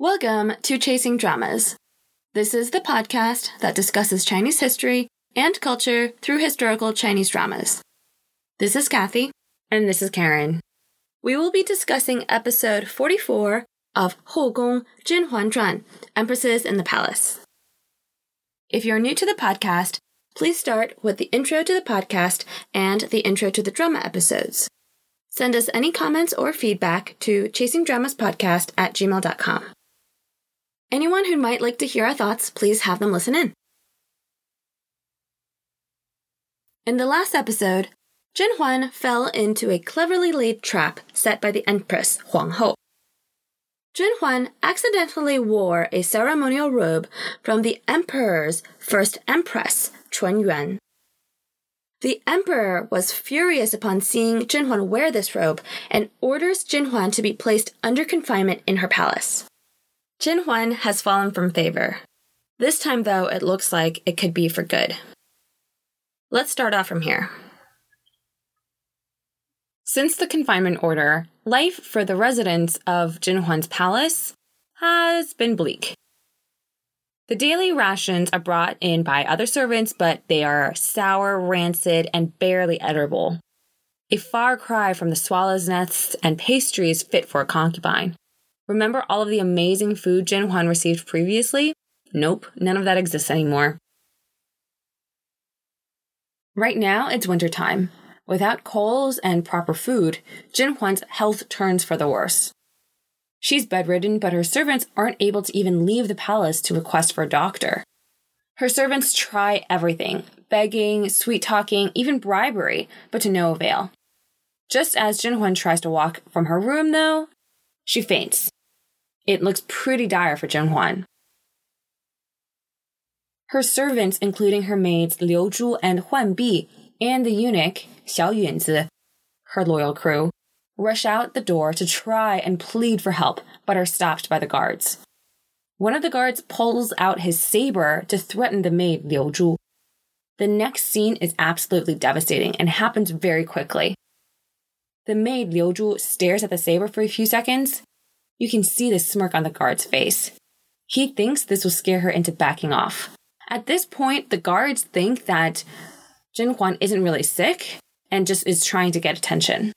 Welcome to Chasing Dramas. This is the podcast that discusses Chinese history and culture through historical Chinese dramas. This is Kathy. And this is Karen. We will be discussing episode 44 of Hou Gong Jin Huan Zhuan, Empresses in the Palace. If you're new to the podcast, please start with the intro to the podcast and the intro to the drama episodes. Send us any comments or feedback to chasingdramaspodcast at gmail.com. Anyone who might like to hear our thoughts, please have them listen in. In the last episode, Jin Huan fell into a cleverly laid trap set by the Empress Huang Hou. Jin Huan accidentally wore a ceremonial robe from the Emperor's first Empress, Chun Yuan. The Emperor was furious upon seeing Jin Huan wear this robe and orders Jin Huan to be placed under confinement in her palace. Jin Huan has fallen from favor. This time, though, it looks like it could be for good. Let's start off from here. Since the confinement order, life for the residents of Jin Huan's palace has been bleak. The daily rations are brought in by other servants, but they are sour, rancid, and barely edible. A far cry from the swallow's nests and pastries fit for a concubine. Remember all of the amazing food Jin Huan received previously? Nope, none of that exists anymore. Right now, it's wintertime. Without coals and proper food, Jin Huan's health turns for the worse. She's bedridden, but her servants aren't able to even leave the palace to request for a doctor. Her servants try everything begging, sweet talking, even bribery, but to no avail. Just as Jin Huan tries to walk from her room, though, she faints. It looks pretty dire for Jin Huan. Her servants, including her maids Liu Zhu and Huan Bi, and the eunuch Xiao Yunzi, her loyal crew, rush out the door to try and plead for help, but are stopped by the guards. One of the guards pulls out his saber to threaten the maid Liu Zhu. The next scene is absolutely devastating and happens very quickly. The maid Liu Zhu stares at the saber for a few seconds you can see the smirk on the guard's face. He thinks this will scare her into backing off. At this point, the guards think that Jin Huan isn't really sick and just is trying to get attention.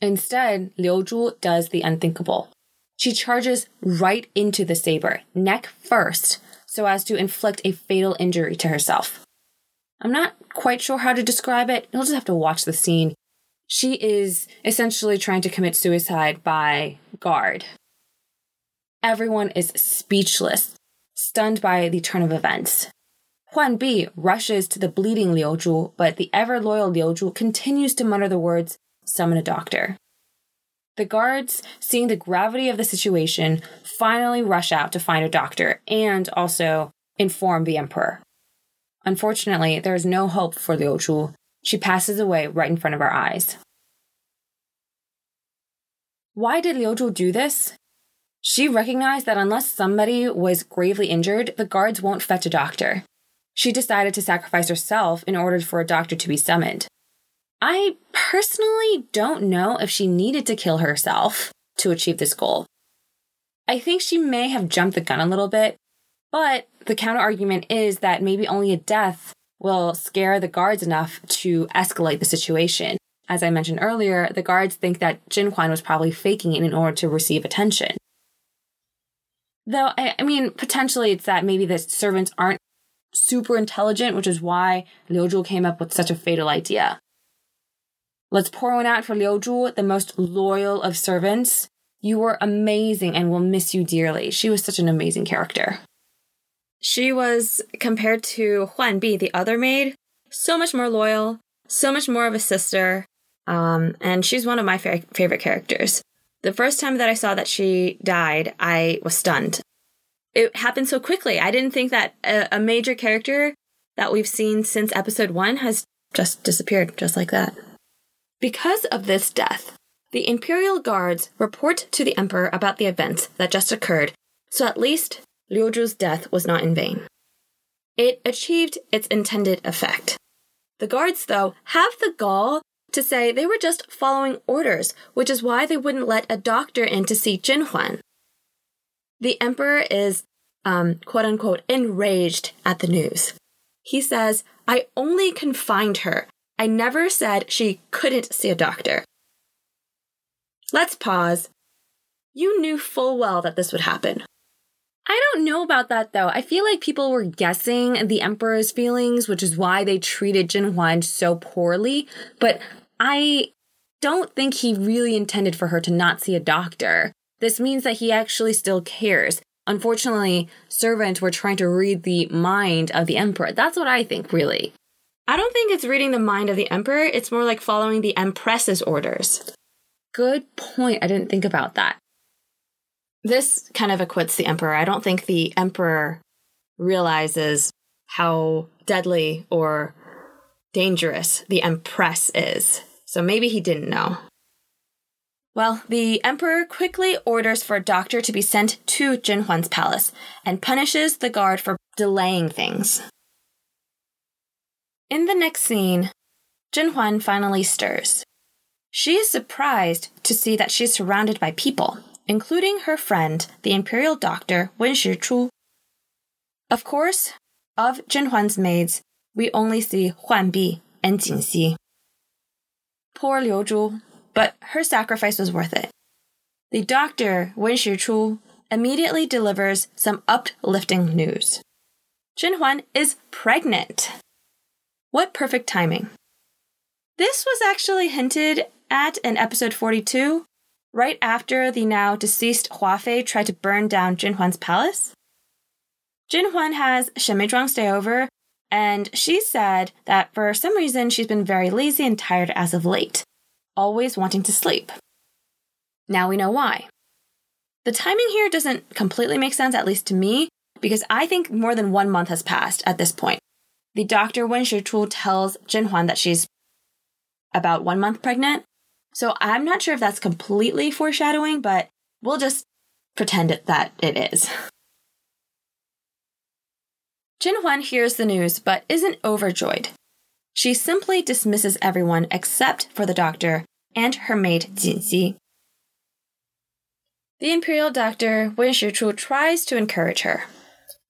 Instead, Liu Zhu does the unthinkable. She charges right into the saber, neck first, so as to inflict a fatal injury to herself. I'm not quite sure how to describe it. You'll just have to watch the scene she is essentially trying to commit suicide by guard. Everyone is speechless, stunned by the turn of events. Huan Bi rushes to the bleeding Liu Zhu, but the ever loyal Liu Zhu continues to mutter the words, summon a doctor. The guards, seeing the gravity of the situation, finally rush out to find a doctor and also inform the emperor. Unfortunately, there is no hope for Liu Zhu, she passes away right in front of our eyes. Why did Liu Zhu do this? She recognized that unless somebody was gravely injured, the guards won't fetch a doctor. She decided to sacrifice herself in order for a doctor to be summoned. I personally don't know if she needed to kill herself to achieve this goal. I think she may have jumped the gun a little bit, but the counter argument is that maybe only a death will scare the guards enough to escalate the situation. As I mentioned earlier, the guards think that Jin Huan was probably faking it in order to receive attention. Though, I, I mean, potentially it's that maybe the servants aren't super intelligent, which is why Liu Zhu came up with such a fatal idea. Let's pour one out for Liu Zhu, the most loyal of servants. You were amazing and will miss you dearly. She was such an amazing character. She was, compared to Huan Bi, the other maid, so much more loyal, so much more of a sister, um, and she's one of my fa- favorite characters. The first time that I saw that she died, I was stunned. It happened so quickly. I didn't think that a, a major character that we've seen since episode one has just disappeared just like that. Because of this death, the Imperial Guards report to the Emperor about the events that just occurred, so at least Liu Zhu's death was not in vain. It achieved its intended effect. The guards, though, have the gall to say they were just following orders, which is why they wouldn't let a doctor in to see Jin Huan. The emperor is, um, quote unquote, enraged at the news. He says, I only confined her. I never said she couldn't see a doctor. Let's pause. You knew full well that this would happen. I don't know about that though. I feel like people were guessing the emperor's feelings, which is why they treated Jin Huan so poorly. But I don't think he really intended for her to not see a doctor. This means that he actually still cares. Unfortunately, servants were trying to read the mind of the emperor. That's what I think, really. I don't think it's reading the mind of the emperor, it's more like following the empress's orders. Good point. I didn't think about that. This kind of acquits the emperor. I don't think the emperor realizes how deadly or dangerous the empress is. So maybe he didn't know. Well, the emperor quickly orders for a doctor to be sent to Jin Huan's palace and punishes the guard for delaying things. In the next scene, Jin Huan finally stirs. She is surprised to see that she's surrounded by people, including her friend, the imperial doctor Wen Shichu. Of course, of Jin Huan's maids, we only see Huan Bi and Jin Xi. Poor Liu Zhu but her sacrifice was worth it. The doctor, Wen Shichu, immediately delivers some uplifting news. Jin Huan is pregnant. What perfect timing. This was actually hinted at in episode 42, right after the now deceased Hua Fei tried to burn down Jin Huan's palace. Jin Huan has Shen Meizhuang stay over, and she said that for some reason she's been very lazy and tired as of late always wanting to sleep. Now we know why. The timing here doesn't completely make sense, at least to me, because I think more than one month has passed at this point. The doctor Wen Shichu tells Jin Huan that she's about one month pregnant. So I'm not sure if that's completely foreshadowing, but we'll just pretend it, that it is. Jin Huan hears the news but isn't overjoyed. She simply dismisses everyone except for the doctor and her maid Jinxi. The imperial doctor Wen Shichu tries to encourage her.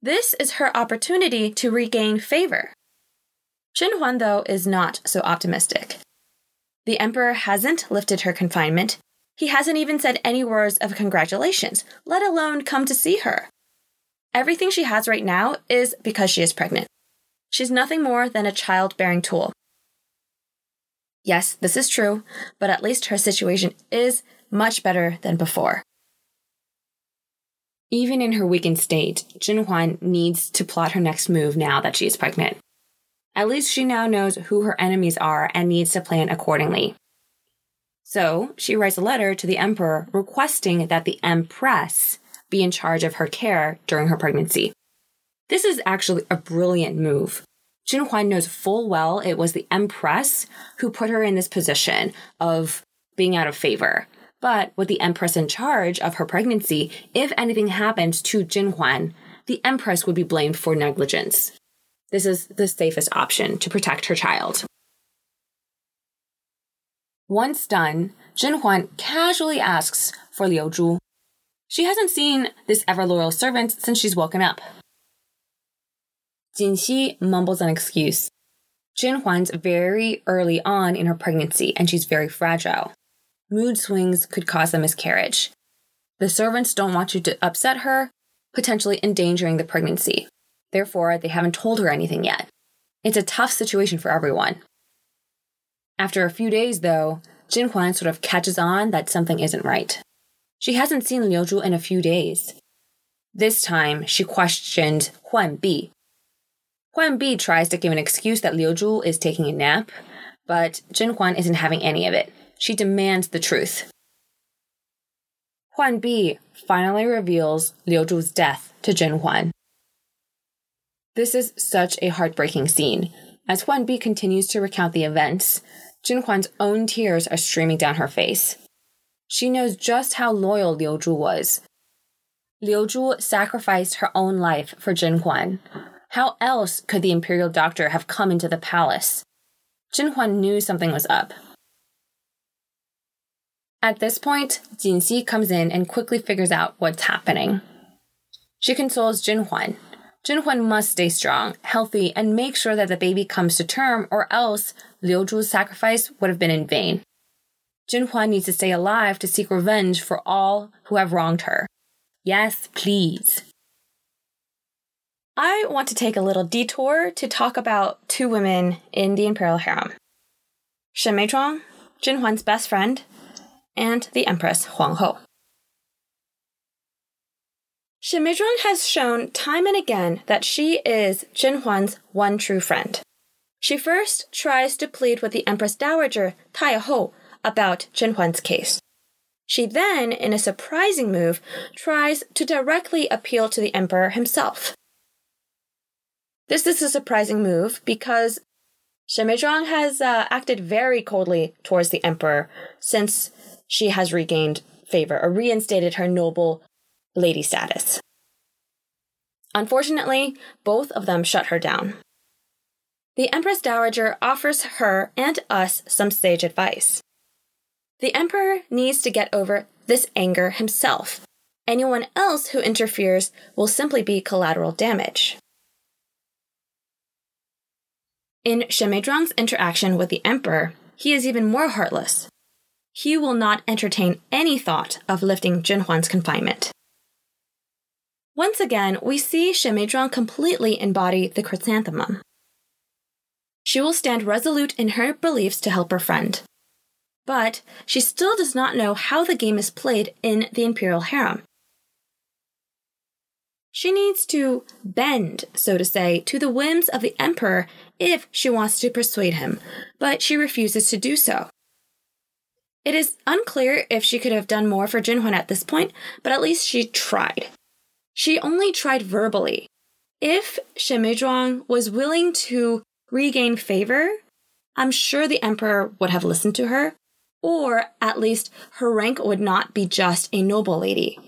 This is her opportunity to regain favor. Jin Huan, though, is not so optimistic. The emperor hasn't lifted her confinement. He hasn't even said any words of congratulations, let alone come to see her. Everything she has right now is because she is pregnant. She's nothing more than a child-bearing tool. Yes, this is true, but at least her situation is much better than before. Even in her weakened state, Jin Huan needs to plot her next move now that she is pregnant. At least she now knows who her enemies are and needs to plan accordingly. So, she writes a letter to the emperor requesting that the empress be in charge of her care during her pregnancy. This is actually a brilliant move. Jin Huan knows full well it was the Empress who put her in this position of being out of favor. But with the Empress in charge of her pregnancy, if anything happens to Jin Huan, the Empress would be blamed for negligence. This is the safest option to protect her child. Once done, Jin Huan casually asks for Liu Zhu. She hasn't seen this ever loyal servant since she's woken up. Jinxi mumbles an excuse. Jin Huan's very early on in her pregnancy and she's very fragile. Mood swings could cause a miscarriage. The servants don't want you to upset her, potentially endangering the pregnancy. Therefore, they haven't told her anything yet. It's a tough situation for everyone. After a few days, though, Jin Huan sort of catches on that something isn't right. She hasn't seen Liu Zhu in a few days. This time, she questioned Huan Bi, Huan Bi tries to give an excuse that Liu Zhu is taking a nap, but Jin Huan isn't having any of it. She demands the truth. Huan Bi finally reveals Liu Zhu's death to Jin Huan. This is such a heartbreaking scene. As Huan Bi continues to recount the events, Jin Huan's own tears are streaming down her face. She knows just how loyal Liu Zhu was. Liu Zhu sacrificed her own life for Jin Huan, how else could the imperial doctor have come into the palace? Jin Huan knew something was up. At this point, Jin Jinxi comes in and quickly figures out what's happening. She consoles Jin Huan. Jin Huan must stay strong, healthy, and make sure that the baby comes to term, or else Liu Zhu's sacrifice would have been in vain. Jin Huan needs to stay alive to seek revenge for all who have wronged her. Yes, please. I want to take a little detour to talk about two women in the imperial harem Shen Meizhuang, Jin Huan's best friend, and the Empress Huang Ho. Meizhuang has shown time and again that she is Jin Huan's one true friend. She first tries to plead with the Empress Dowager Tai Ho about Jin Huan's case. She then, in a surprising move, tries to directly appeal to the emperor himself. This is a surprising move because Shen Meizhuang has uh, acted very coldly towards the emperor since she has regained favor or reinstated her noble lady status. Unfortunately, both of them shut her down. The Empress Dowager offers her and us some sage advice. The Emperor needs to get over this anger himself. Anyone else who interferes will simply be collateral damage. In Shen Meizhuang's interaction with the Emperor, he is even more heartless. He will not entertain any thought of lifting Jin Huan's confinement. Once again, we see Meizhuang completely embody the chrysanthemum. She will stand resolute in her beliefs to help her friend. But she still does not know how the game is played in the imperial harem. She needs to bend, so to say, to the whims of the emperor if she wants to persuade him, but she refuses to do so. It is unclear if she could have done more for Jinhuan at this point, but at least she tried. She only tried verbally. If Shen Meizhuang was willing to regain favor, I'm sure the emperor would have listened to her, or at least her rank would not be just a noble lady.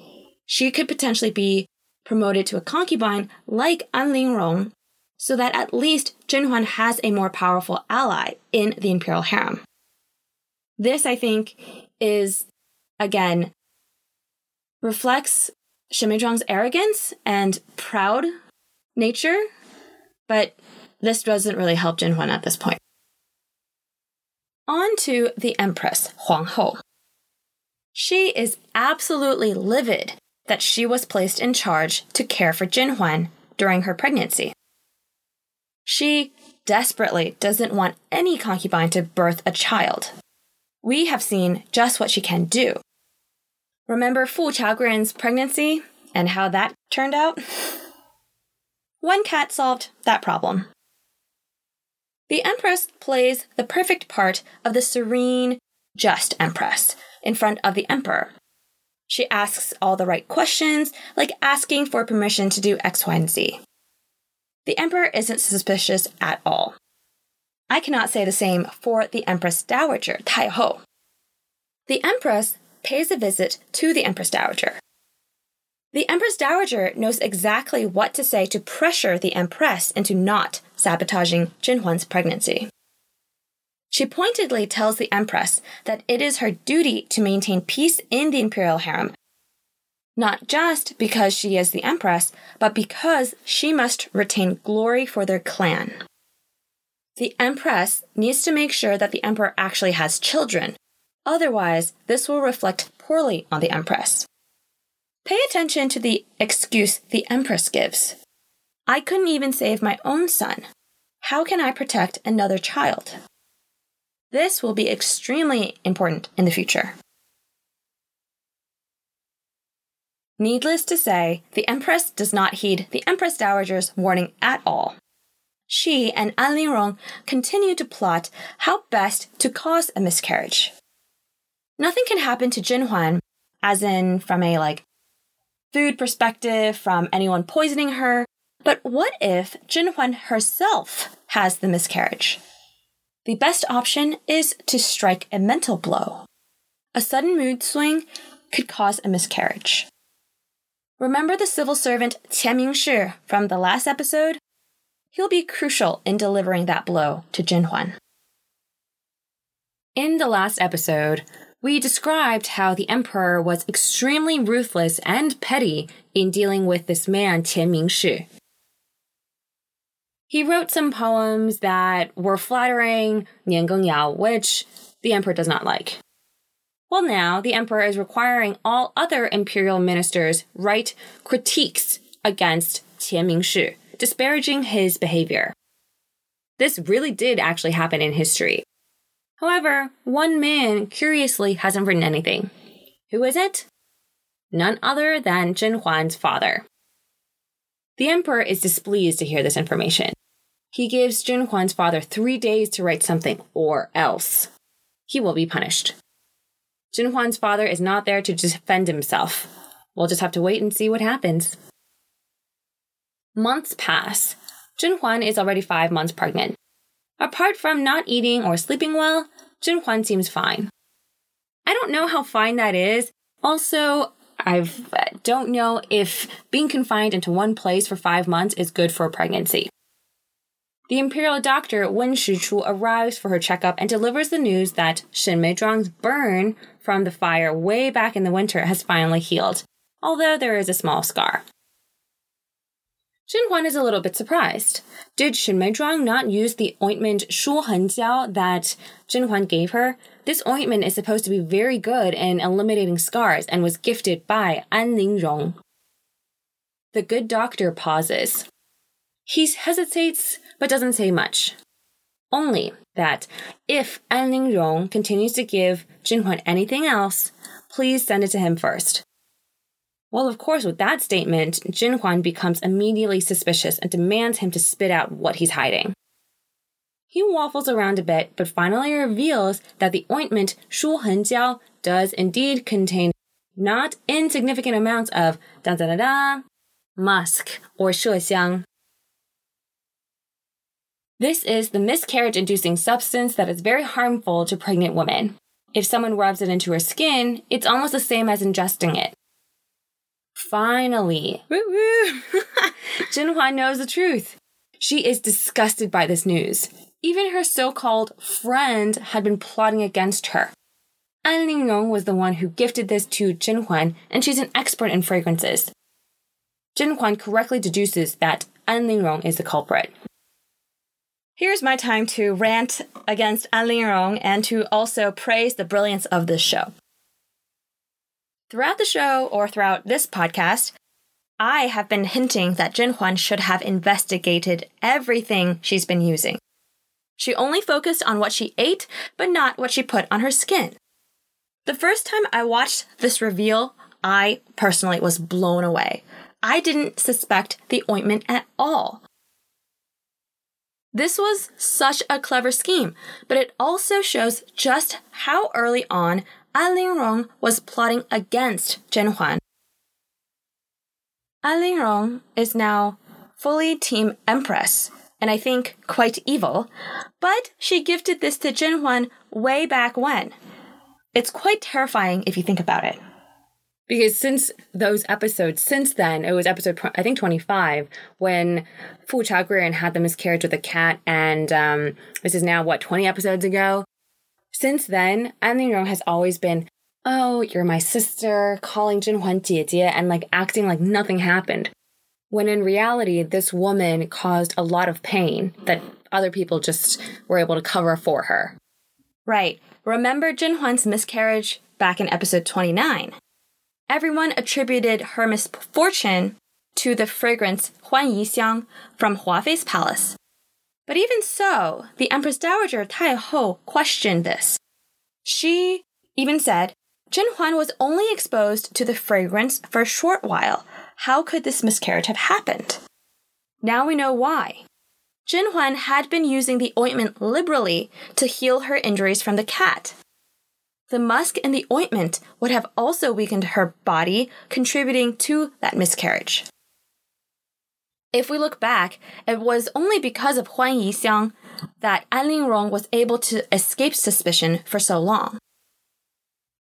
She could potentially be promoted to a concubine like An Lingrong, so that at least Jin Huan has a more powerful ally in the imperial harem. This, I think, is again reflects Shen arrogance and proud nature, but this doesn't really help Jin Huan at this point. On to the Empress, Huang Ho. She is absolutely livid that she was placed in charge to care for Jin Huan during her pregnancy. She desperately doesn't want any concubine to birth a child. We have seen just what she can do. Remember Fu Qiaoguiren's pregnancy and how that turned out? One cat solved that problem. The Empress plays the perfect part of the serene, just Empress in front of the Emperor. She asks all the right questions, like asking for permission to do X, Y, and Z. The Emperor isn't suspicious at all. I cannot say the same for the Empress Dowager, Tai Ho. The Empress pays a visit to the Empress Dowager. The Empress Dowager knows exactly what to say to pressure the Empress into not sabotaging Jin Huan's pregnancy. She pointedly tells the Empress that it is her duty to maintain peace in the imperial harem, not just because she is the Empress, but because she must retain glory for their clan. The Empress needs to make sure that the Emperor actually has children, Otherwise, this will reflect poorly on the Empress. Pay attention to the excuse the Empress gives. I couldn't even save my own son. How can I protect another child? This will be extremely important in the future. Needless to say, the Empress does not heed the Empress Dowager's warning at all. She and An Lingrong continue to plot how best to cause a miscarriage nothing can happen to Jinhuan, as in from a like food perspective, from anyone poisoning her. But what if Jinhuan herself has the miscarriage? The best option is to strike a mental blow. A sudden mood swing could cause a miscarriage. Remember the civil servant Qian Mingshi from the last episode? He'll be crucial in delivering that blow to Jinhuan. In the last episode, We described how the emperor was extremely ruthless and petty in dealing with this man, Qian Mingshi. He wrote some poems that were flattering, Nian Yao, which the emperor does not like. Well, now the emperor is requiring all other imperial ministers write critiques against Qian Mingshi, disparaging his behavior. This really did actually happen in history. However, one man curiously hasn't written anything. Who is it? None other than Jin Huan's father. The emperor is displeased to hear this information. He gives Jin Huan's father three days to write something, or else he will be punished. Jin Huan's father is not there to defend himself. We'll just have to wait and see what happens. Months pass. Jin Huan is already five months pregnant. Apart from not eating or sleeping well, Zhen Huan seems fine. I don't know how fine that is. Also, I don't know if being confined into one place for five months is good for a pregnancy. The imperial doctor Wen Shichu arrives for her checkup and delivers the news that Shen Meizhuang's burn from the fire way back in the winter has finally healed, although there is a small scar. Zhen Huan is a little bit surprised. Did Shen Meizhuang not use the ointment Shu Henjiao that Jin Huan gave her? This ointment is supposed to be very good in eliminating scars and was gifted by An Lingrong. The good doctor pauses. He hesitates but doesn't say much. Only that if An Lingrong continues to give Jin Huan anything else, please send it to him first. Well, of course, with that statement, Zhen Huan becomes immediately suspicious and demands him to spit out what he's hiding. He waffles around a bit, but finally reveals that the ointment Shu Henjiao does indeed contain not insignificant amounts of da da da da musk or shuxiang. This is the miscarriage inducing substance that is very harmful to pregnant women. If someone rubs it into her skin, it's almost the same as ingesting it. Finally, woo woo, Zhen Huan knows the truth. She is disgusted by this news. Even her so called friend had been plotting against her. An Lingrong was the one who gifted this to Zhen Huan, and she's an expert in fragrances. Zhen Huan correctly deduces that An Lingrong is the culprit. Here's my time to rant against An Lingrong and to also praise the brilliance of this show. Throughout the show or throughout this podcast, I have been hinting that Jin Huan should have investigated everything she's been using. She only focused on what she ate, but not what she put on her skin. The first time I watched this reveal, I personally was blown away. I didn't suspect the ointment at all. This was such a clever scheme, but it also shows just how early on An Lingrong was plotting against Zhen Huan. An Lingrong is now fully Team Empress, and I think quite evil, but she gifted this to Zhen Huan way back when. It's quite terrifying if you think about it. Because since those episodes, since then, it was episode, I think 25, when Fu Chaogui had the miscarriage with a cat, and um, this is now, what, 20 episodes ago? Since then, An Lingrong has always been, oh, you're my sister, calling Zhen Huan 姐姐, and like acting like nothing happened when in reality, this woman caused a lot of pain that other people just were able to cover for her. Right. Remember Zhen Huan's miscarriage back in episode 29? Everyone attributed her misfortune to the fragrance Huan Yi Xiang from Huafei's palace. But even so, the Empress Dowager Tai Ho questioned this. She even said Jin Huan was only exposed to the fragrance for a short while, how could this miscarriage have happened? Now we know why. Jin Huan had been using the ointment liberally to heal her injuries from the cat. The musk in the ointment would have also weakened her body, contributing to that miscarriage. If we look back, it was only because of Huan Yixiang that An Lingrong was able to escape suspicion for so long.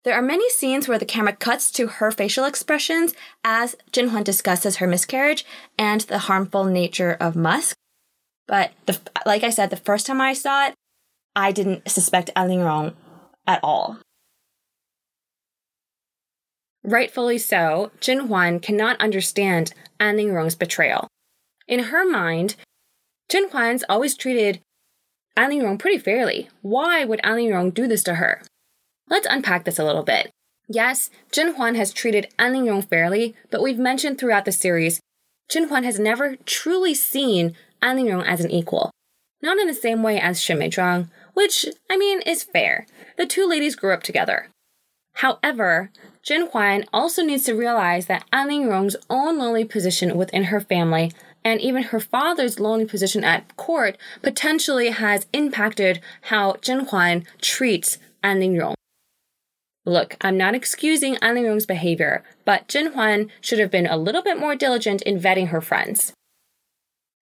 There are many scenes where the camera cuts to her facial expressions as Zhen Huan discusses her miscarriage and the harmful nature of musk. But the, like I said, the first time I saw it, I didn't suspect An Lingrong at all. Rightfully so, Jin Huan cannot understand An Ling Rong's betrayal. In her mind, Jin Huan's always treated An Ling Rong pretty fairly. Why would An Ling Rong do this to her? Let's unpack this a little bit. Yes, Jin Huan has treated An Ling Rong fairly, but we've mentioned throughout the series, Jin Huan has never truly seen An Ling Rong as an equal. Not in the same way as Shen Meizhuang, which, I mean, is fair. The two ladies grew up together. However, Jin Huan also needs to realize that An Ling Rong's own lonely position within her family and even her father's lonely position at court potentially has impacted how Jin Huan treats An Ling Rong. Look, I'm not excusing An Ling Rong's behavior, but Jin Huan should have been a little bit more diligent in vetting her friends.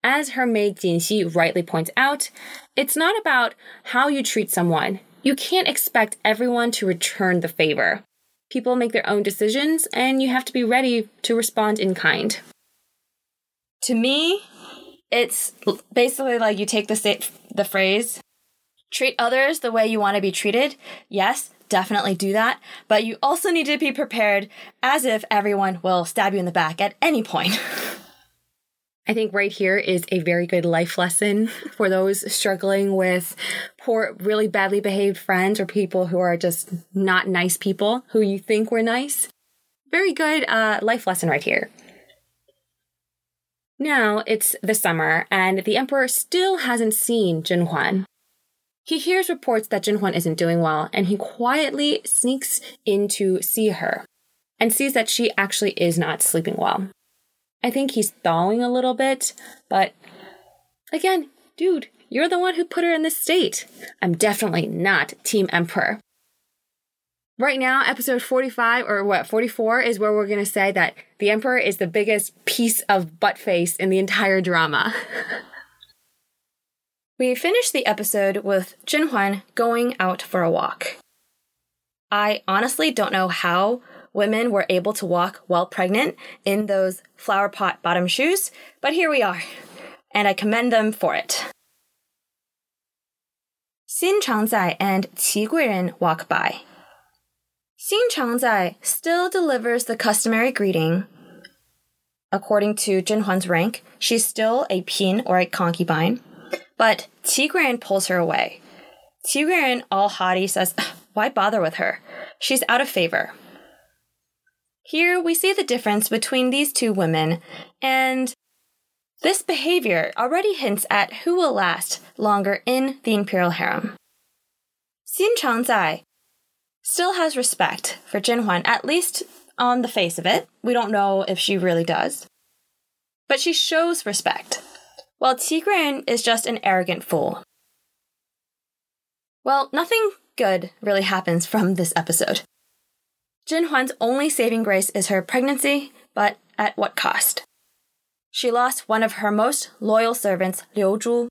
As her maid Jin Xi rightly points out, it's not about how you treat someone. You can't expect everyone to return the favor. People make their own decisions, and you have to be ready to respond in kind. To me, it's basically like you take the the phrase treat others the way you want to be treated. Yes, definitely do that, but you also need to be prepared as if everyone will stab you in the back at any point. I think right here is a very good life lesson for those struggling with poor, really badly behaved friends or people who are just not nice people who you think were nice. Very good uh, life lesson right here. Now it's the summer, and the Emperor still hasn't seen Jin Huan. He hears reports that Jin Huan isn't doing well, and he quietly sneaks in to see her and sees that she actually is not sleeping well. I think he's thawing a little bit, but again, dude, you're the one who put her in this state. I'm definitely not Team Emperor. Right now, episode 45 or what, 44 is where we're going to say that the Emperor is the biggest piece of butt face in the entire drama. we finished the episode with Jin Huan going out for a walk. I honestly don't know how women were able to walk while pregnant in those flower pot bottom shoes, but here we are, and I commend them for it. Xin Changzai and Qi Guiren walk by. Xin Changzai still delivers the customary greeting. According to Jin Huan's rank, she's still a pin or a concubine, but Qi Guiren pulls her away. Qi Guiren, all haughty, says, Why bother with her? She's out of favor. Here we see the difference between these two women, and this behavior already hints at who will last longer in the imperial harem. Xin Changzai still has respect for Jin Huan, at least on the face of it. We don't know if she really does. But she shows respect, while Qi Guiren is just an arrogant fool. Well, nothing good really happens from this episode. Jin Huan's only saving grace is her pregnancy, but at what cost? She lost one of her most loyal servants, Liu Zhu.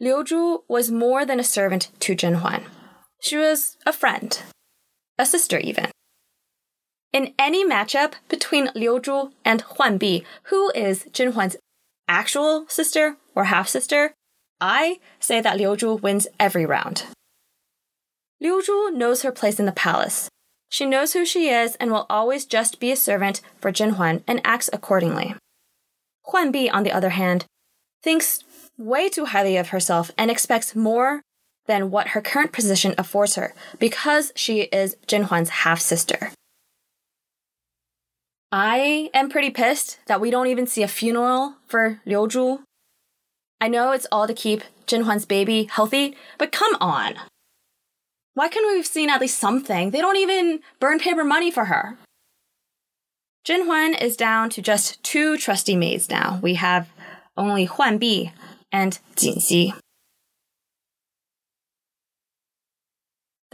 Liu Zhu was more than a servant to Jin Huan. She was a friend, a sister even. In any matchup between Liu Zhu and Huan Bi, who is Jin Huan's actual sister or half sister, I say that Liu Zhu wins every round. Liu Zhu knows her place in the palace. She knows who she is and will always just be a servant for Jin Huan and acts accordingly. Huan Bi, on the other hand, thinks way too highly of herself and expects more than what her current position affords her because she is Jin Huan's half sister. I am pretty pissed that we don't even see a funeral for Liu Zhu. I know it's all to keep Jin Huan's baby healthy, but come on. Why couldn't we have seen at least something? They don't even burn paper money for her. Jin Huan is down to just two trusty maids now. We have only Huan Bi and Jin Xi.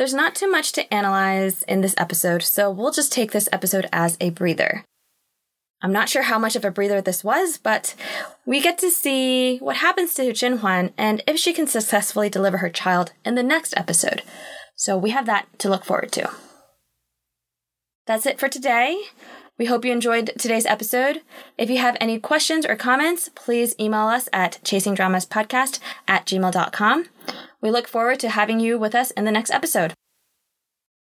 There's not too much to analyze in this episode, so we'll just take this episode as a breather. I'm not sure how much of a breather this was, but we get to see what happens to Jin Huan and if she can successfully deliver her child in the next episode. So we have that to look forward to. That's it for today. We hope you enjoyed today's episode. If you have any questions or comments, please email us at chasingdramaspodcast at gmail.com. We look forward to having you with us in the next episode.